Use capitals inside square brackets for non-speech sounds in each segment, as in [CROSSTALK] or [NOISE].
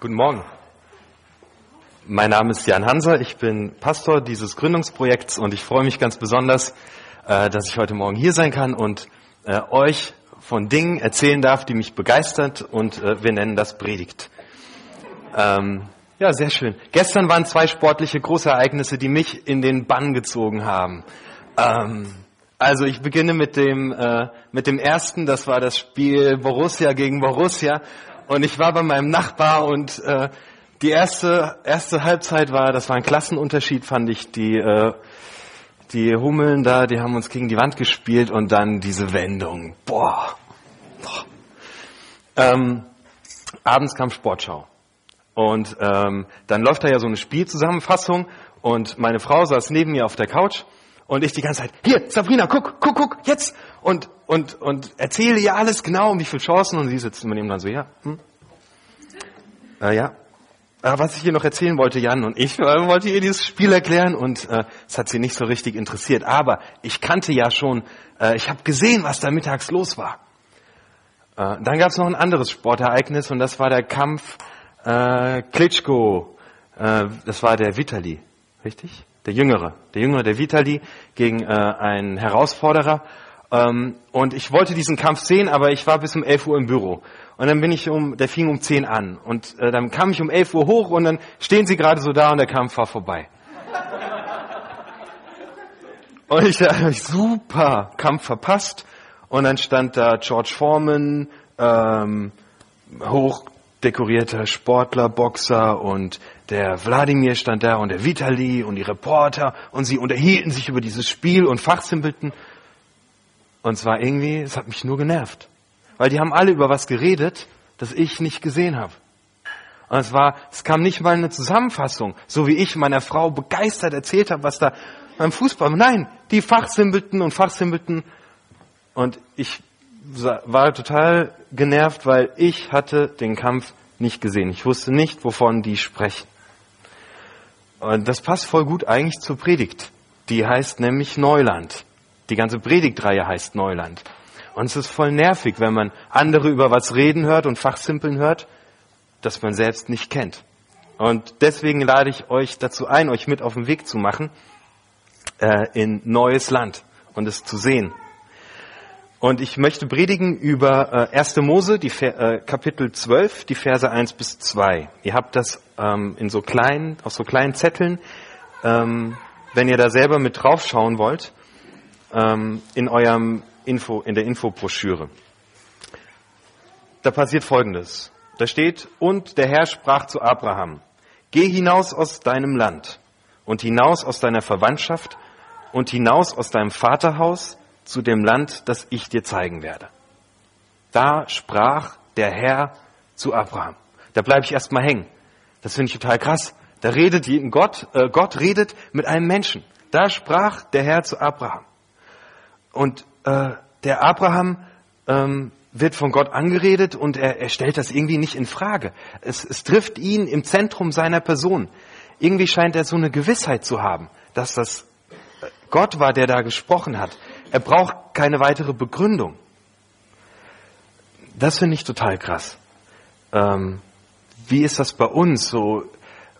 Guten Morgen. Mein Name ist Jan Hanser, ich bin Pastor dieses Gründungsprojekts und ich freue mich ganz besonders, äh, dass ich heute Morgen hier sein kann und äh, euch von Dingen erzählen darf, die mich begeistert und äh, wir nennen das Predigt. Ähm, ja, sehr schön. Gestern waren zwei sportliche Großereignisse, die mich in den Bann gezogen haben. Ähm, also ich beginne mit dem, mit dem ersten, das war das Spiel Borussia gegen Borussia und ich war bei meinem Nachbar und äh, die erste, erste Halbzeit war, das war ein Klassenunterschied, fand ich. Die, äh, die Hummeln da, die haben uns gegen die Wand gespielt und dann diese Wendung. Boah. Boah. Ähm, abends kam Sportschau. Und ähm, dann läuft da ja so eine Spielzusammenfassung und meine Frau saß neben mir auf der Couch und ich die ganze Zeit, hier, Sabrina, guck, guck, guck, jetzt. Und, und, und erzähle ihr alles genau, um wie viele Chancen. Und sie sitzt immer neben dann so, ja, hm? Äh, ja. Aber was ich ihr noch erzählen wollte, Jan und ich, äh, wollte ihr dieses Spiel erklären und äh, es hat sie nicht so richtig interessiert. Aber ich kannte ja schon, äh, ich habe gesehen, was da mittags los war. Äh, dann gab es noch ein anderes Sportereignis und das war der Kampf äh, Klitschko. Äh, das war der Vitali, richtig? Der Jüngere, der Jüngere, der Vitali gegen äh, einen Herausforderer. Ähm, und ich wollte diesen Kampf sehen, aber ich war bis um 11 Uhr im Büro. Und dann bin ich um, der fing um 10 an. Und äh, dann kam ich um 11 Uhr hoch und dann stehen sie gerade so da und der Kampf war vorbei. [LAUGHS] und ich [LAUGHS] dachte, super, Kampf verpasst. Und dann stand da George Foreman, ähm, hoch dekorierter Sportler, Boxer und der Wladimir stand da und der Vitali und die Reporter und sie unterhielten sich über dieses Spiel und fachsimpelten. Und zwar irgendwie, es hat mich nur genervt. Weil die haben alle über was geredet, das ich nicht gesehen habe. Und es war, es kam nicht mal eine Zusammenfassung, so wie ich meiner Frau begeistert erzählt habe, was da beim Fußball. Nein, die fachsimpelten und fachsimpelten. Und ich war total genervt, weil ich hatte den Kampf nicht gesehen. Ich wusste nicht, wovon die sprechen. Und das passt voll gut eigentlich zur Predigt. Die heißt nämlich Neuland. Die ganze Predigtreihe heißt Neuland. Und es ist voll nervig, wenn man andere über was reden hört und Fachsimpeln hört, das man selbst nicht kennt. Und deswegen lade ich euch dazu ein, euch mit auf den Weg zu machen äh, in neues Land und es zu sehen. Und ich möchte predigen über äh, 1. Mose, die äh, Kapitel 12, die Verse 1 bis 2. Ihr habt das ähm, in so kleinen, auf so kleinen Zetteln, ähm, wenn ihr da selber mit draufschauen wollt, ähm, in eurem Info, in der Infobroschüre. Da passiert Folgendes. Da steht, und der Herr sprach zu Abraham, geh hinaus aus deinem Land und hinaus aus deiner Verwandtschaft und hinaus aus deinem Vaterhaus zu dem Land, das ich dir zeigen werde. Da sprach der Herr zu Abraham. Da bleibe ich erstmal hängen. Das finde ich total krass. Da redet Gott, äh, Gott redet mit einem Menschen. Da sprach der Herr zu Abraham. Und äh, der Abraham ähm, wird von Gott angeredet und er, er stellt das irgendwie nicht in Frage. Es, es trifft ihn im Zentrum seiner Person. Irgendwie scheint er so eine Gewissheit zu haben, dass das Gott war, der da gesprochen hat. Er braucht keine weitere Begründung. Das finde ich total krass. Ähm, wie ist das bei uns? So,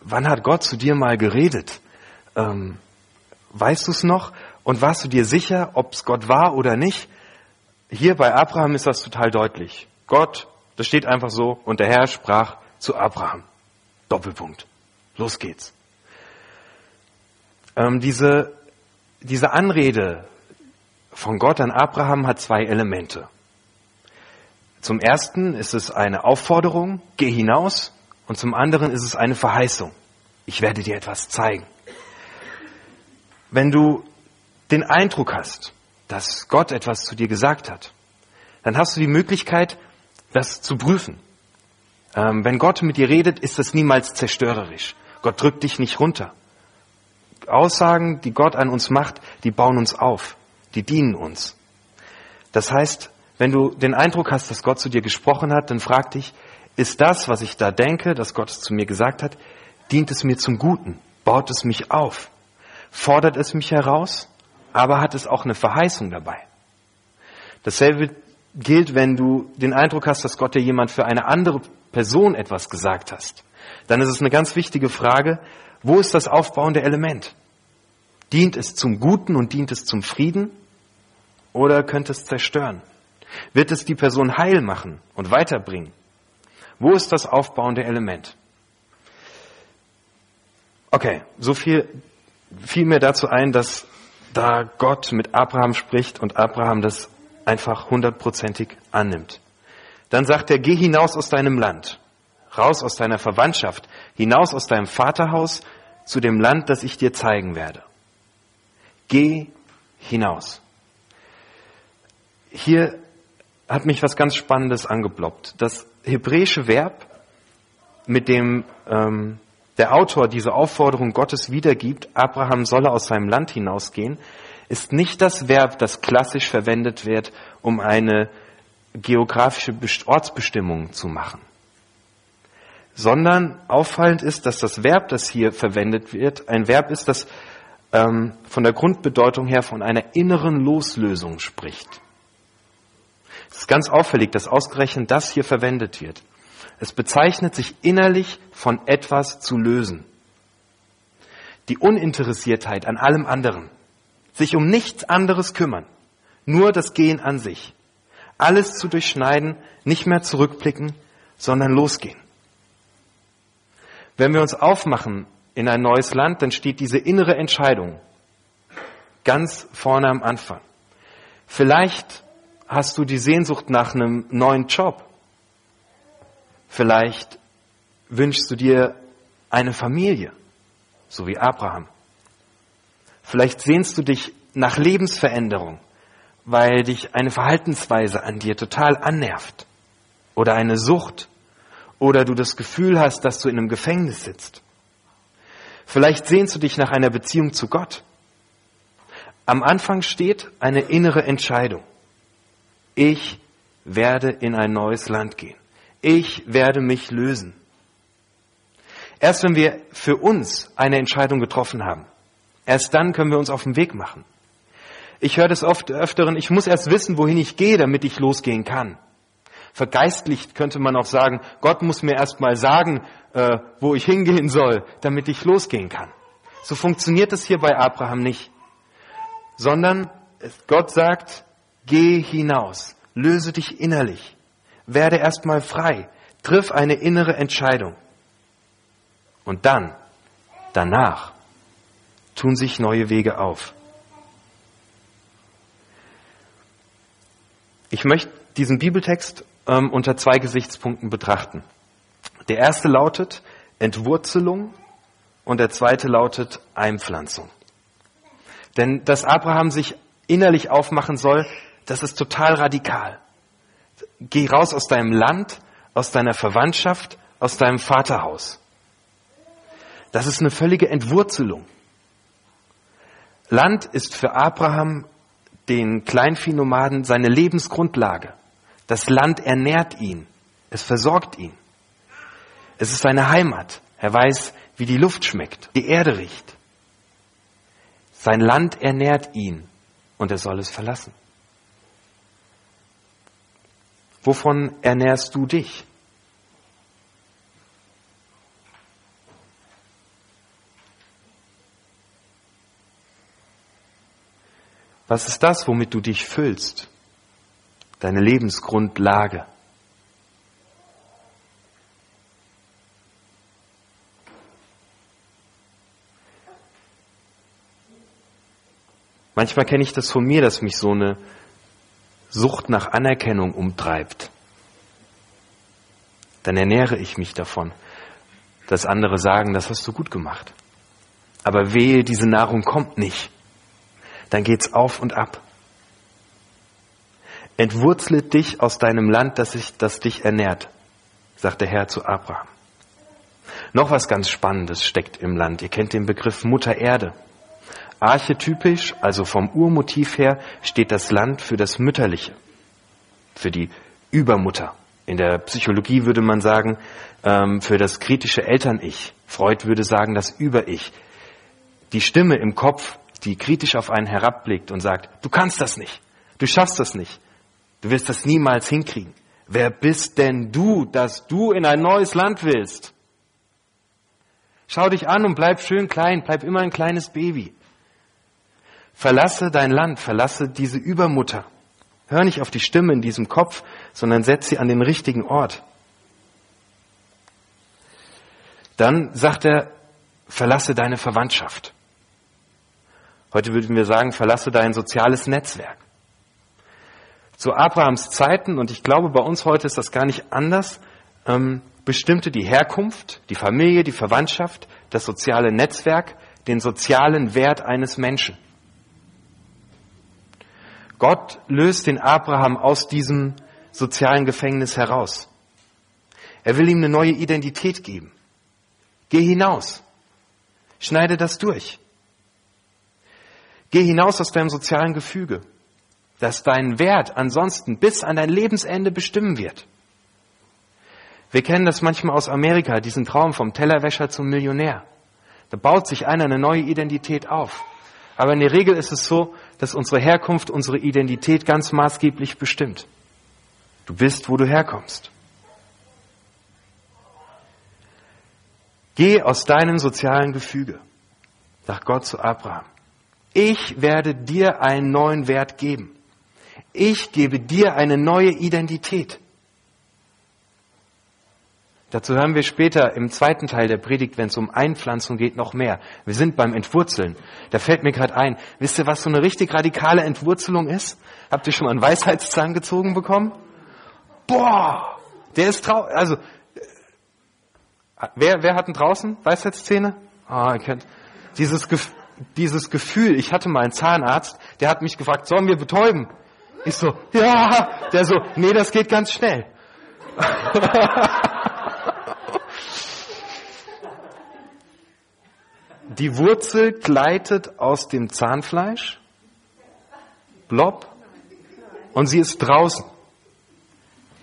wann hat Gott zu dir mal geredet? Ähm, weißt du es noch? Und warst du dir sicher, ob es Gott war oder nicht? Hier bei Abraham ist das total deutlich. Gott, das steht einfach so, und der Herr sprach zu Abraham. Doppelpunkt. Los geht's. Ähm, diese, diese Anrede von Gott an Abraham hat zwei Elemente. Zum ersten ist es eine Aufforderung, geh hinaus, und zum anderen ist es eine Verheißung. Ich werde dir etwas zeigen. Wenn du den Eindruck hast, dass Gott etwas zu dir gesagt hat, dann hast du die Möglichkeit, das zu prüfen. Ähm, wenn Gott mit dir redet, ist das niemals zerstörerisch. Gott drückt dich nicht runter. Aussagen, die Gott an uns macht, die bauen uns auf die dienen uns. Das heißt, wenn du den Eindruck hast, dass Gott zu dir gesprochen hat, dann frag dich, ist das, was ich da denke, dass Gott es zu mir gesagt hat, dient es mir zum Guten? Baut es mich auf? Fordert es mich heraus? Aber hat es auch eine Verheißung dabei? Dasselbe gilt, wenn du den Eindruck hast, dass Gott dir jemand für eine andere Person etwas gesagt hast. Dann ist es eine ganz wichtige Frage, wo ist das aufbauende Element? Dient es zum Guten und dient es zum Frieden oder könnte es zerstören? Wird es die Person heil machen und weiterbringen? Wo ist das aufbauende Element? Okay, so viel fiel mir dazu ein, dass da Gott mit Abraham spricht und Abraham das einfach hundertprozentig annimmt. Dann sagt er, geh hinaus aus deinem Land, raus aus deiner Verwandtschaft, hinaus aus deinem Vaterhaus zu dem Land, das ich dir zeigen werde. Geh hinaus. Hier hat mich was ganz Spannendes angebloppt. Das hebräische Verb, mit dem ähm, der Autor diese Aufforderung Gottes wiedergibt, Abraham solle aus seinem Land hinausgehen, ist nicht das Verb, das klassisch verwendet wird, um eine geografische Ortsbestimmung zu machen. Sondern auffallend ist, dass das Verb, das hier verwendet wird, ein Verb ist, das ähm, von der Grundbedeutung her von einer inneren Loslösung spricht. Es ist ganz auffällig, dass ausgerechnet das hier verwendet wird. Es bezeichnet sich innerlich von etwas zu lösen. Die Uninteressiertheit an allem anderen. Sich um nichts anderes kümmern. Nur das Gehen an sich. Alles zu durchschneiden, nicht mehr zurückblicken, sondern losgehen. Wenn wir uns aufmachen in ein neues Land, dann steht diese innere Entscheidung ganz vorne am Anfang. Vielleicht hast du die Sehnsucht nach einem neuen Job. Vielleicht wünschst du dir eine Familie, so wie Abraham. Vielleicht sehnst du dich nach Lebensveränderung, weil dich eine Verhaltensweise an dir total annervt oder eine Sucht oder du das Gefühl hast, dass du in einem Gefängnis sitzt. Vielleicht sehnst du dich nach einer Beziehung zu Gott. Am Anfang steht eine innere Entscheidung. Ich werde in ein neues Land gehen. Ich werde mich lösen. Erst wenn wir für uns eine Entscheidung getroffen haben, erst dann können wir uns auf den Weg machen. Ich höre das oft öfteren, ich muss erst wissen, wohin ich gehe, damit ich losgehen kann. Vergeistlicht könnte man auch sagen, Gott muss mir erst mal sagen, äh, wo ich hingehen soll, damit ich losgehen kann. So funktioniert es hier bei Abraham nicht. Sondern Gott sagt, geh hinaus, löse dich innerlich, werde erstmal frei, triff eine innere Entscheidung. Und dann, danach, tun sich neue Wege auf. Ich möchte diesen Bibeltext ähm, unter zwei Gesichtspunkten betrachten. Der erste lautet Entwurzelung und der zweite lautet Einpflanzung. Denn dass Abraham sich innerlich aufmachen soll, das ist total radikal. Geh raus aus deinem Land, aus deiner Verwandtschaft, aus deinem Vaterhaus. Das ist eine völlige Entwurzelung. Land ist für Abraham, den Kleinviehnomaden, seine Lebensgrundlage. Das Land ernährt ihn. Es versorgt ihn. Es ist seine Heimat. Er weiß, wie die Luft schmeckt, die Erde riecht. Sein Land ernährt ihn und er soll es verlassen. Wovon ernährst du dich? Was ist das, womit du dich füllst? Deine Lebensgrundlage. Manchmal kenne ich das von mir, dass mich so eine Sucht nach Anerkennung umtreibt. Dann ernähre ich mich davon, dass andere sagen, das hast du gut gemacht. Aber wehe, diese Nahrung kommt nicht. Dann geht's auf und ab. Entwurzle dich aus deinem Land, das, ich, das dich ernährt, sagt der Herr zu Abraham. Noch was ganz Spannendes steckt im Land. Ihr kennt den Begriff Mutter Erde. Archetypisch, also vom Urmotiv her, steht das Land für das Mütterliche, für die Übermutter. In der Psychologie würde man sagen, ähm, für das kritische Eltern-Ich. Freud würde sagen, das Über-Ich. Die Stimme im Kopf, die kritisch auf einen herabblickt und sagt, du kannst das nicht, du schaffst das nicht, Du wirst das niemals hinkriegen. Wer bist denn du, dass du in ein neues Land willst? Schau dich an und bleib schön klein, bleib immer ein kleines Baby. Verlasse dein Land, verlasse diese Übermutter. Hör nicht auf die Stimme in diesem Kopf, sondern setz sie an den richtigen Ort. Dann sagt er, verlasse deine Verwandtschaft. Heute würden wir sagen, verlasse dein soziales Netzwerk. Zu Abrahams Zeiten, und ich glaube, bei uns heute ist das gar nicht anders, ähm, bestimmte die Herkunft, die Familie, die Verwandtschaft, das soziale Netzwerk den sozialen Wert eines Menschen. Gott löst den Abraham aus diesem sozialen Gefängnis heraus. Er will ihm eine neue Identität geben. Geh hinaus. Schneide das durch. Geh hinaus aus deinem sozialen Gefüge, das deinen Wert ansonsten bis an dein Lebensende bestimmen wird. Wir kennen das manchmal aus Amerika, diesen Traum vom Tellerwäscher zum Millionär. Da baut sich einer eine neue Identität auf. Aber in der Regel ist es so, dass unsere Herkunft unsere Identität ganz maßgeblich bestimmt. Du bist, wo du herkommst. Geh aus deinem sozialen Gefüge, sagt Gott zu Abraham. Ich werde dir einen neuen Wert geben. Ich gebe dir eine neue Identität. Dazu hören wir später im zweiten Teil der Predigt, wenn es um Einpflanzung geht, noch mehr. Wir sind beim Entwurzeln. Da fällt mir gerade ein, wisst ihr, was so eine richtig radikale Entwurzelung ist? Habt ihr schon mal einen Weisheitszahn gezogen bekommen? Boah, der ist traurig. Also Wer, wer hat denn draußen Weisheitszähne? Ah, ihr kennt dieses, dieses Gefühl. Ich hatte mal einen Zahnarzt, der hat mich gefragt, sollen wir betäuben? Ich so, ja. Der so, nee, das geht ganz schnell. Die Wurzel gleitet aus dem Zahnfleisch, blob, und sie ist draußen.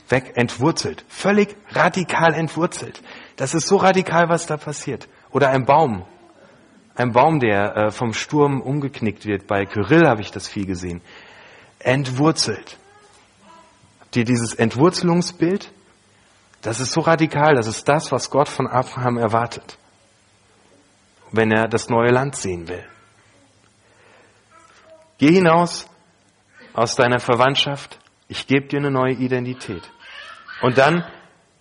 Weg, entwurzelt. Völlig radikal entwurzelt. Das ist so radikal, was da passiert. Oder ein Baum. Ein Baum, der äh, vom Sturm umgeknickt wird. Bei Kyrill habe ich das viel gesehen. Entwurzelt. Habt ihr dieses Entwurzelungsbild? Das ist so radikal. Das ist das, was Gott von Abraham erwartet. Wenn er das neue Land sehen will. Geh hinaus aus deiner Verwandtschaft. Ich gebe dir eine neue Identität. Und dann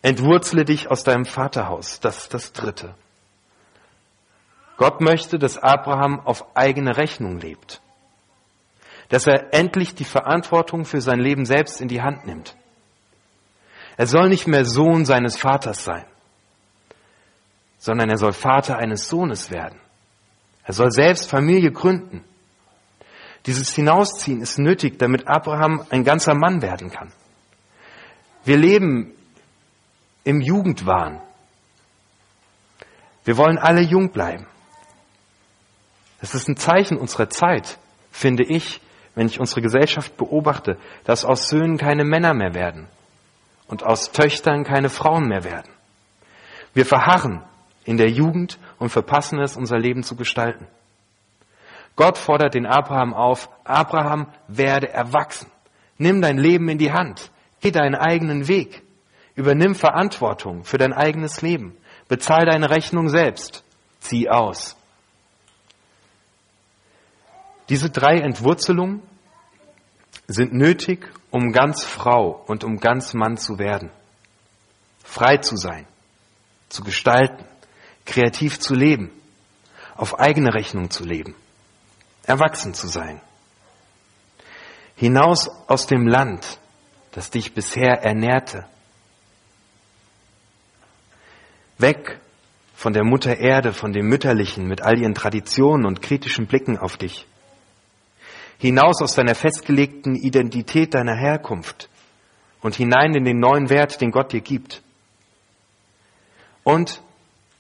Entwurzle dich aus deinem Vaterhaus. Das ist das Dritte. Gott möchte, dass Abraham auf eigene Rechnung lebt. Dass er endlich die Verantwortung für sein Leben selbst in die Hand nimmt. Er soll nicht mehr Sohn seines Vaters sein, sondern er soll Vater eines Sohnes werden. Er soll selbst Familie gründen. Dieses Hinausziehen ist nötig, damit Abraham ein ganzer Mann werden kann. Wir leben im Jugendwahn. Wir wollen alle jung bleiben. Es ist ein Zeichen unserer Zeit, finde ich, wenn ich unsere Gesellschaft beobachte, dass aus Söhnen keine Männer mehr werden und aus Töchtern keine Frauen mehr werden. Wir verharren in der Jugend und verpassen es, unser Leben zu gestalten. Gott fordert den Abraham auf, Abraham, werde erwachsen. Nimm dein Leben in die Hand. Geh deinen eigenen Weg. Übernimm Verantwortung für dein eigenes Leben. Bezahl deine Rechnung selbst. Zieh aus. Diese drei Entwurzelungen sind nötig, um ganz Frau und um ganz Mann zu werden. Frei zu sein, zu gestalten, kreativ zu leben, auf eigene Rechnung zu leben, erwachsen zu sein. Hinaus aus dem Land, das dich bisher ernährte, Weg von der Mutter Erde, von dem Mütterlichen mit all ihren Traditionen und kritischen Blicken auf dich. Hinaus aus deiner festgelegten Identität deiner Herkunft und hinein in den neuen Wert, den Gott dir gibt. Und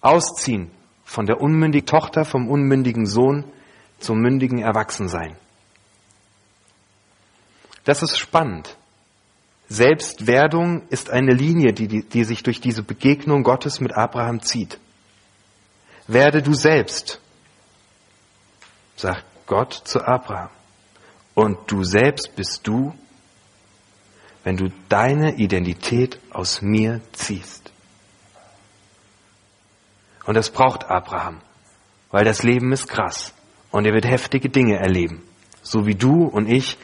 ausziehen von der unmündigen Tochter, vom unmündigen Sohn zum mündigen Erwachsensein. Das ist spannend. Selbstwerdung ist eine Linie, die, die, sich durch diese Begegnung Gottes mit Abraham zieht. Werde du selbst, sagt Gott zu Abraham. Und du selbst bist du? wenn du deine Identität aus mir ziehst. Und das braucht Abraham, weil das Leben ist krass und er wird heftige Dinge erleben, so wie du und ich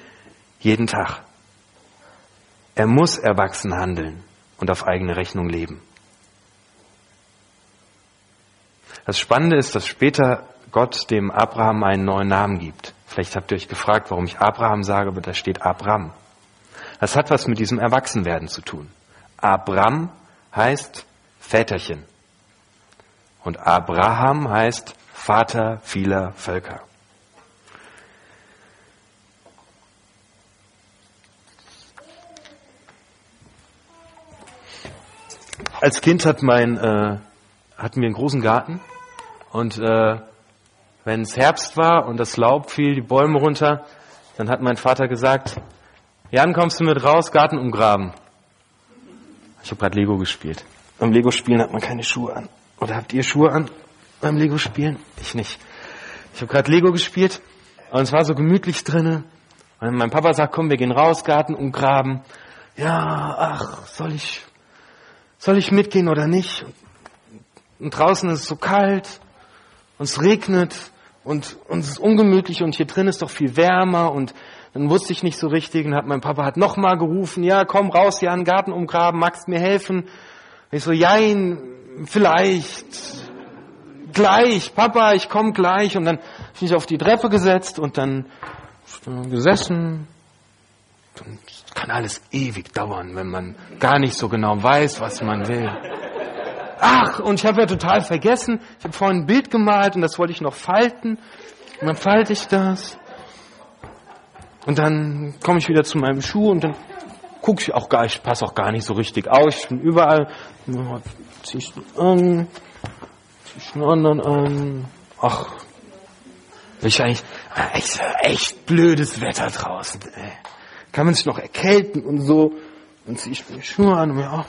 jeden Tag. Er muss erwachsen handeln und auf eigene Rechnung leben. Das Spannende ist, dass später Gott dem Abraham einen neuen Namen gibt. Vielleicht habt ihr euch gefragt, warum ich Abraham sage, aber da steht Abraham. Das hat was mit diesem Erwachsenwerden zu tun. Abram heißt Väterchen. Und Abraham heißt Vater vieler Völker. Als Kind hat mein, äh, hatten wir einen großen Garten und äh, wenn es Herbst war und das Laub fiel, die Bäume runter, dann hat mein Vater gesagt, Jan, kommst du mit raus, Garten umgraben. Ich habe gerade Lego gespielt. Beim Lego-Spielen hat man keine Schuhe an. Oder habt ihr Schuhe an beim Lego-Spielen? Ich nicht. Ich habe gerade Lego gespielt und es war so gemütlich drinnen. Und mein Papa sagt, komm, wir gehen raus, Garten umgraben. Ja, ach, soll ich, soll ich mitgehen oder nicht? Und draußen ist es so kalt und es regnet und, es ist ungemütlich und hier drin ist doch viel wärmer und dann wusste ich nicht so richtig und hat mein Papa hat nochmal gerufen, ja, komm raus, hier an den Garten umgraben, magst mir helfen? Und ich so, jein, vielleicht, gleich, Papa, ich komm gleich. Und dann bin ich auf die Treppe gesetzt und dann gesessen. Das kann alles ewig dauern, wenn man gar nicht so genau weiß, was man will. Ach, und ich habe ja total vergessen, ich habe vorhin ein Bild gemalt und das wollte ich noch falten. Und dann falte ich das. Und dann komme ich wieder zu meinem Schuh und dann gucke ich auch gar, ich passe auch gar nicht so richtig aus. Ich bin überall, zieh ich an, zieh ich den anderen an. Ach, ich eigentlich, echt, echt blödes Wetter draußen. Ey. Kann man sich noch erkälten und so. Dann ziehe ich mir Schuhe an und mir auch.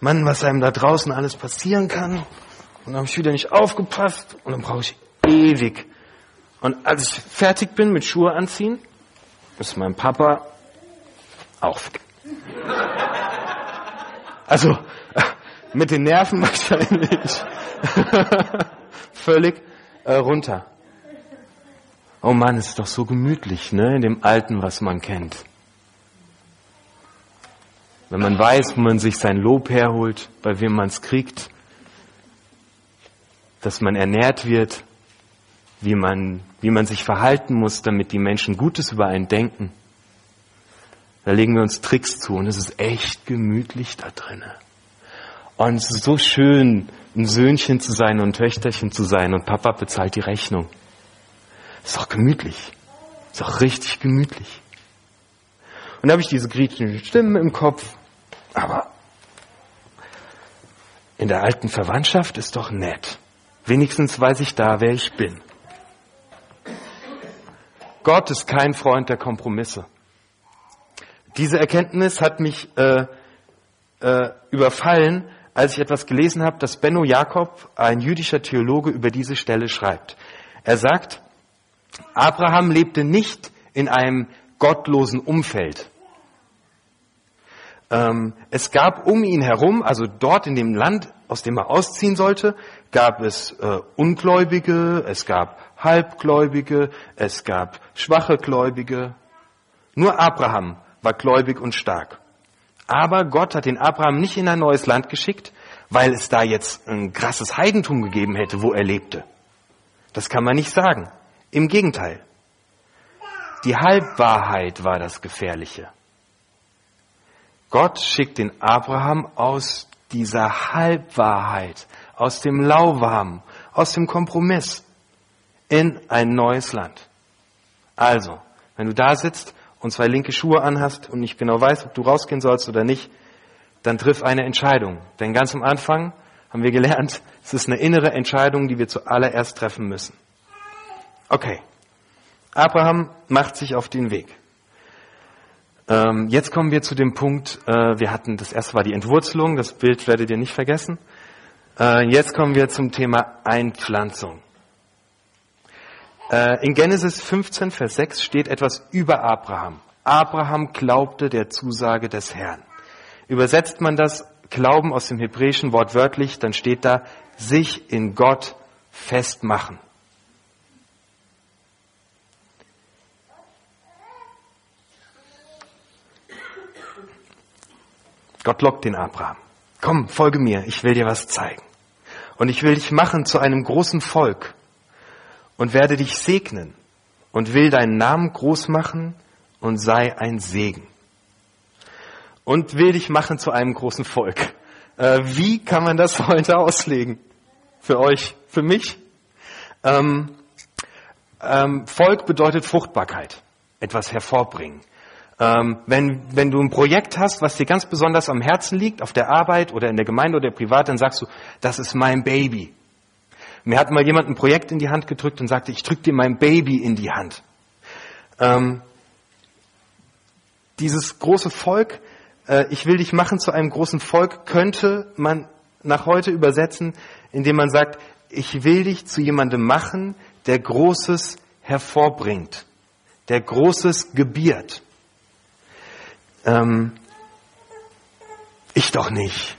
Mann, was einem da draußen alles passieren kann. Und dann habe ich wieder nicht aufgepasst und dann brauche ich ewig. Und als ich fertig bin mit Schuhe anziehen, ist mein Papa auch weg. Also mit den Nerven [LAUGHS] wahrscheinlich [LAUGHS] völlig äh, runter. Oh Mann, es ist doch so gemütlich, ne, in dem Alten, was man kennt. Wenn man weiß, wo man sich sein Lob herholt, bei wem man es kriegt, dass man ernährt wird, wie man, wie man sich verhalten muss, damit die Menschen Gutes über einen denken. Da legen wir uns Tricks zu und es ist echt gemütlich da drinnen. Und es ist so schön, ein Söhnchen zu sein und ein Töchterchen zu sein und Papa bezahlt die Rechnung. Ist doch gemütlich. Ist doch richtig gemütlich. Und da habe ich diese griechischen Stimmen im Kopf. Aber in der alten Verwandtschaft ist doch nett. Wenigstens weiß ich da, wer ich bin. Gott ist kein Freund der Kompromisse. Diese Erkenntnis hat mich äh, äh, überfallen, als ich etwas gelesen habe, dass Benno Jakob, ein jüdischer Theologe, über diese Stelle schreibt. Er sagt, Abraham lebte nicht in einem gottlosen Umfeld. Ähm, es gab um ihn herum, also dort in dem Land, aus dem er ausziehen sollte, gab es äh, Ungläubige, es gab Halbgläubige, es gab schwache Gläubige. Nur Abraham war gläubig und stark. Aber Gott hat den Abraham nicht in ein neues Land geschickt, weil es da jetzt ein krasses Heidentum gegeben hätte, wo er lebte. Das kann man nicht sagen. Im Gegenteil. Die Halbwahrheit war das Gefährliche. Gott schickt den Abraham aus dieser Halbwahrheit, aus dem Lauwarmen, aus dem Kompromiss in ein neues Land. Also, wenn du da sitzt und zwei linke Schuhe anhast und nicht genau weißt, ob du rausgehen sollst oder nicht, dann triff eine Entscheidung. Denn ganz am Anfang haben wir gelernt, [LAUGHS] es ist eine innere Entscheidung, die wir zuallererst treffen müssen. Okay. Abraham macht sich auf den Weg. Ähm, jetzt kommen wir zu dem Punkt, äh, wir hatten, das erste war die Entwurzelung, das Bild werdet ihr nicht vergessen. Äh, jetzt kommen wir zum Thema Einpflanzung. Äh, in Genesis 15, Vers 6 steht etwas über Abraham. Abraham glaubte der Zusage des Herrn. Übersetzt man das Glauben aus dem Hebräischen wortwörtlich, dann steht da, sich in Gott festmachen. Gott lockt den Abraham. Komm, folge mir, ich will dir was zeigen. Und ich will dich machen zu einem großen Volk und werde dich segnen und will deinen Namen groß machen und sei ein Segen. Und will dich machen zu einem großen Volk. Äh, wie kann man das [LAUGHS] heute auslegen? Für euch, für mich? Ähm, ähm, Volk bedeutet Fruchtbarkeit, etwas hervorbringen. Ähm, wenn, wenn du ein Projekt hast, was dir ganz besonders am Herzen liegt, auf der Arbeit oder in der Gemeinde oder privat, dann sagst du, das ist mein Baby. Mir hat mal jemand ein Projekt in die Hand gedrückt und sagte, ich drücke dir mein Baby in die Hand. Ähm, dieses große Volk, äh, ich will dich machen zu einem großen Volk, könnte man nach heute übersetzen, indem man sagt, ich will dich zu jemandem machen, der Großes hervorbringt, der Großes gebiert. Ähm, ich doch nicht.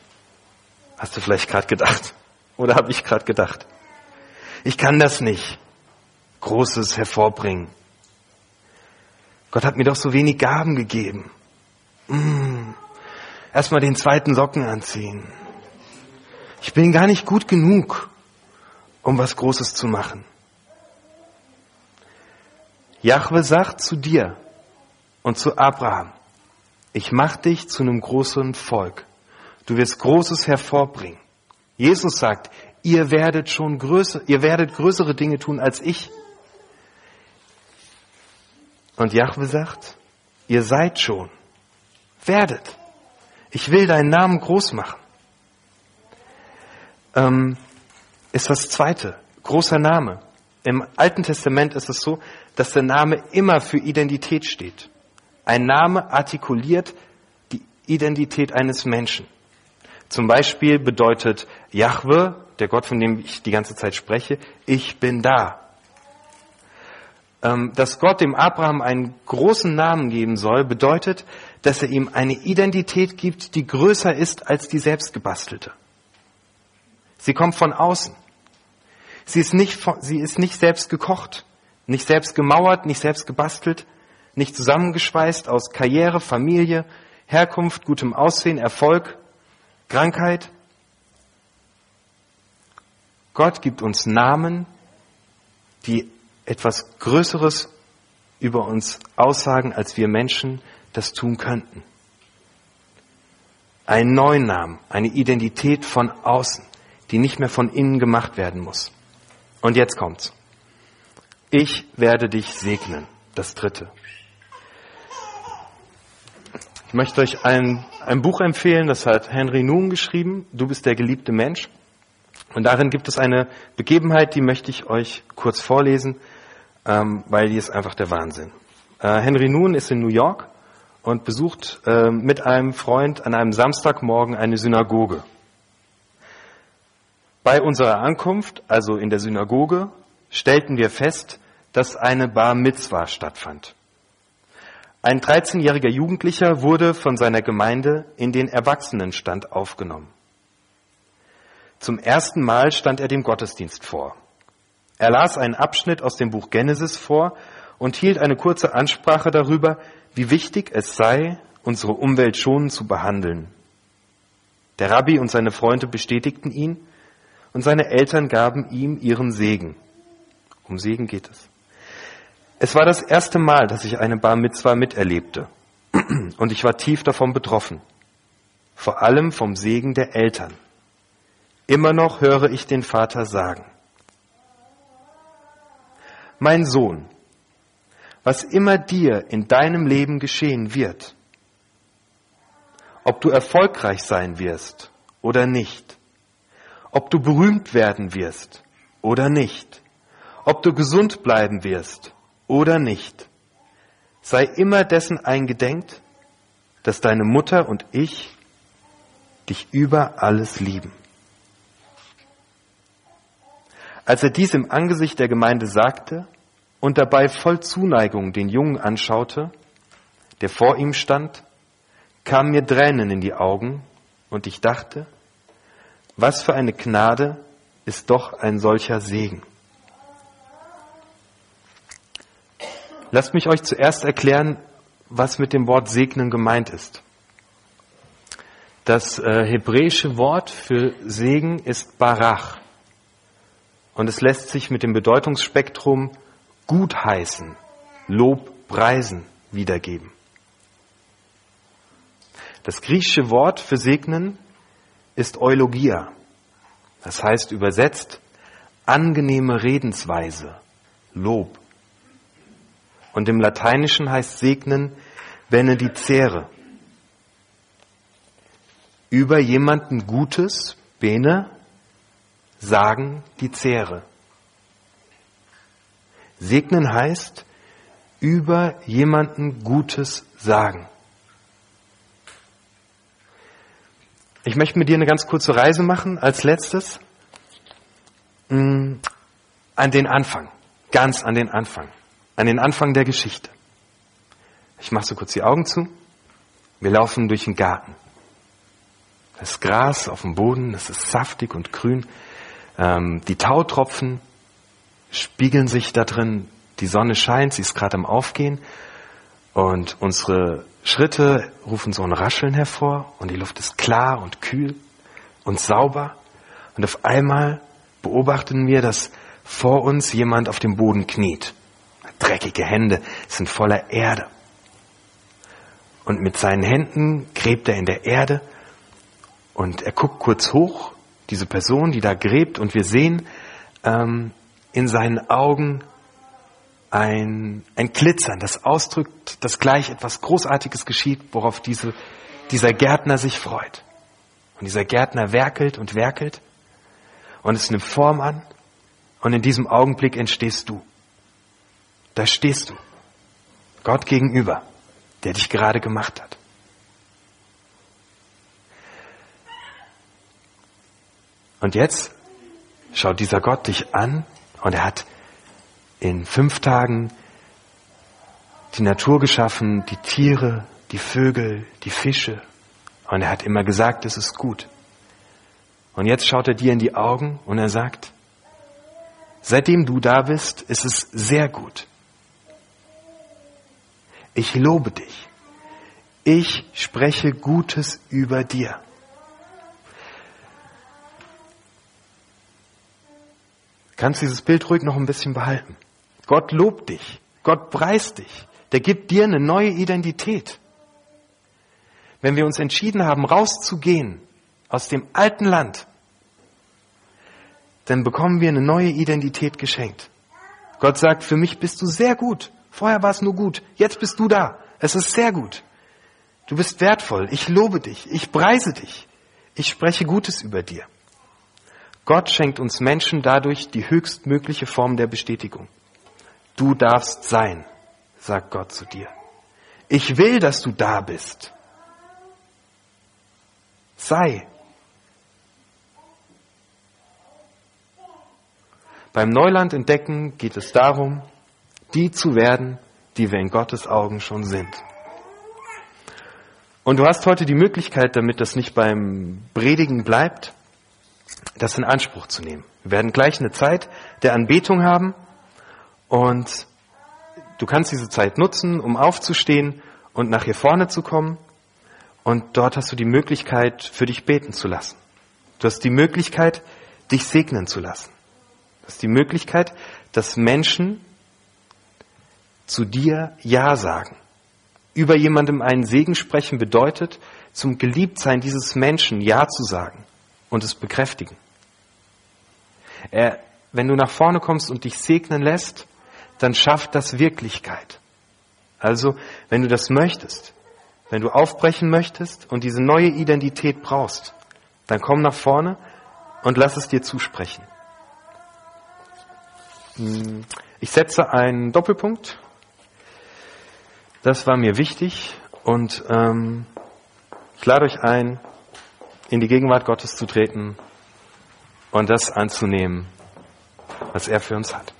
Hast du vielleicht gerade gedacht? Oder habe ich gerade gedacht? Ich kann das nicht. Großes hervorbringen. Gott hat mir doch so wenig Gaben gegeben. Mm. Erstmal den zweiten Socken anziehen. Ich bin gar nicht gut genug, um was Großes zu machen. Jahwe sagt zu dir und zu Abraham, ich mach dich zu einem großen Volk. Du wirst Großes hervorbringen. Jesus sagt, ihr werdet schon größer, ihr werdet größere Dinge tun als ich. Und Jahwe sagt, ihr seid schon, werdet. Ich will deinen Namen groß machen. Ähm, ist das zweite, großer Name. Im Alten Testament ist es so, dass der Name immer für Identität steht. Ein Name artikuliert die Identität eines Menschen. Zum Beispiel bedeutet Jahwe, der Gott, von dem ich die ganze Zeit spreche, ich bin da. Ähm, dass Gott dem Abraham einen großen Namen geben soll, bedeutet, dass er ihm eine Identität gibt, die größer ist als die selbstgebastelte. Sie kommt von außen. Sie ist nicht, sie ist nicht selbst gekocht, nicht selbst gemauert, nicht selbst gebastelt, nicht zusammengeschweißt aus Karriere, Familie, Herkunft, gutem Aussehen, Erfolg, Krankheit. Gott gibt uns Namen, die etwas Größeres über uns aussagen, als wir Menschen das tun könnten. Einen neuen Namen, eine Identität von außen, die nicht mehr von innen gemacht werden muss. Und jetzt kommt's. Ich werde dich segnen. Das dritte. Ich möchte euch ein, ein Buch empfehlen, das hat Henry Noon geschrieben, Du bist der geliebte Mensch. Und darin gibt es eine Begebenheit, die möchte ich euch kurz vorlesen, ähm, weil die ist einfach der Wahnsinn. Äh, Henry Noon ist in New York und besucht äh, mit einem Freund an einem Samstagmorgen eine Synagoge. Bei unserer Ankunft, also in der Synagoge, stellten wir fest, dass eine Bar Mitzwa stattfand. Ein 13-jähriger Jugendlicher wurde von seiner Gemeinde in den Erwachsenenstand aufgenommen. Zum ersten Mal stand er dem Gottesdienst vor. Er las einen Abschnitt aus dem Buch Genesis vor und hielt eine kurze Ansprache darüber, wie wichtig es sei, unsere Umwelt schonend zu behandeln. Der Rabbi und seine Freunde bestätigten ihn und seine Eltern gaben ihm ihren Segen. Um Segen geht es. Es war das erste Mal, dass ich eine Bar Mitzwa miterlebte. Und ich war tief davon betroffen. Vor allem vom Segen der Eltern. Immer noch höre ich den Vater sagen. Mein Sohn, was immer dir in deinem Leben geschehen wird, ob du erfolgreich sein wirst oder nicht, ob du berühmt werden wirst oder nicht, ob du gesund bleiben wirst oder nicht. Sei immer dessen eingedenkt, dass deine Mutter und ich dich über alles lieben. Als er dies im Angesicht der Gemeinde sagte, und dabei voll Zuneigung den Jungen anschaute, der vor ihm stand, kamen mir Tränen in die Augen und ich dachte, was für eine Gnade ist doch ein solcher Segen. Lasst mich euch zuerst erklären, was mit dem Wort segnen gemeint ist. Das äh, hebräische Wort für Segen ist Barach. Und es lässt sich mit dem Bedeutungsspektrum gutheißen, Lob, preisen wiedergeben. Das griechische Wort für segnen ist Eulogia. Das heißt übersetzt angenehme Redensweise, Lob. Und im Lateinischen heißt segnen benedicere. Über jemanden Gutes, bene, sagen die Zehre. Segnen heißt über jemanden Gutes sagen. Ich möchte mit dir eine ganz kurze Reise machen als letztes mm, an den Anfang, ganz an den Anfang, an den Anfang der Geschichte. Ich mache so kurz die Augen zu. Wir laufen durch den Garten. Das Gras auf dem Boden, das ist saftig und grün. Ähm, die Tautropfen spiegeln sich da drin. Die Sonne scheint, sie ist gerade am Aufgehen. Und unsere Schritte rufen so ein Rascheln hervor und die Luft ist klar und kühl und sauber. Und auf einmal beobachten wir, dass vor uns jemand auf dem Boden kniet. Dreckige Hände sind voller Erde. Und mit seinen Händen gräbt er in der Erde und er guckt kurz hoch, diese Person, die da gräbt, und wir sehen ähm, in seinen Augen ein, ein Glitzern, das ausdrückt, dass gleich etwas Großartiges geschieht, worauf diese, dieser Gärtner sich freut. Und dieser Gärtner werkelt und werkelt und es nimmt Form an und in diesem Augenblick entstehst du. Da stehst du. Gott gegenüber, der dich gerade gemacht hat. Und jetzt schaut dieser Gott dich an und er hat in fünf Tagen die Natur geschaffen, die Tiere, die Vögel, die Fische. Und er hat immer gesagt, es ist gut. Und jetzt schaut er dir in die Augen und er sagt, seitdem du da bist, ist es sehr gut. Ich lobe dich. Ich spreche Gutes über dir. Kannst dieses Bild ruhig noch ein bisschen behalten. Gott lobt dich. Gott preist dich. Der gibt dir eine neue Identität. Wenn wir uns entschieden haben, rauszugehen aus dem alten Land, dann bekommen wir eine neue Identität geschenkt. Gott sagt, für mich bist du sehr gut. Vorher war es nur gut. Jetzt bist du da. Es ist sehr gut. Du bist wertvoll. Ich lobe dich. Ich preise dich. Ich spreche Gutes über dir. Gott schenkt uns Menschen dadurch die höchstmögliche Form der Bestätigung. Du darfst sein, sagt Gott zu dir. Ich will, dass du da bist. Sei. Beim Neuland entdecken geht es darum, die zu werden, die wir in Gottes Augen schon sind. Und du hast heute die Möglichkeit, damit das nicht beim Predigen bleibt, das in Anspruch zu nehmen. Wir werden gleich eine Zeit der Anbetung haben und du kannst diese Zeit nutzen, um aufzustehen und nach hier vorne zu kommen. Und dort hast du die Möglichkeit, für dich beten zu lassen. Du hast die Möglichkeit, dich segnen zu lassen. Du hast die Möglichkeit, dass Menschen zu dir Ja sagen. Über jemandem einen Segen sprechen bedeutet, zum Geliebtsein dieses Menschen Ja zu sagen und es bekräftigen. Er, wenn du nach vorne kommst und dich segnen lässt, dann schafft das Wirklichkeit. Also, wenn du das möchtest, wenn du aufbrechen möchtest und diese neue Identität brauchst, dann komm nach vorne und lass es dir zusprechen. Hm, ich setze einen Doppelpunkt. Das war mir wichtig und ähm, ich lade euch ein, in die Gegenwart Gottes zu treten und das anzunehmen, was er für uns hat.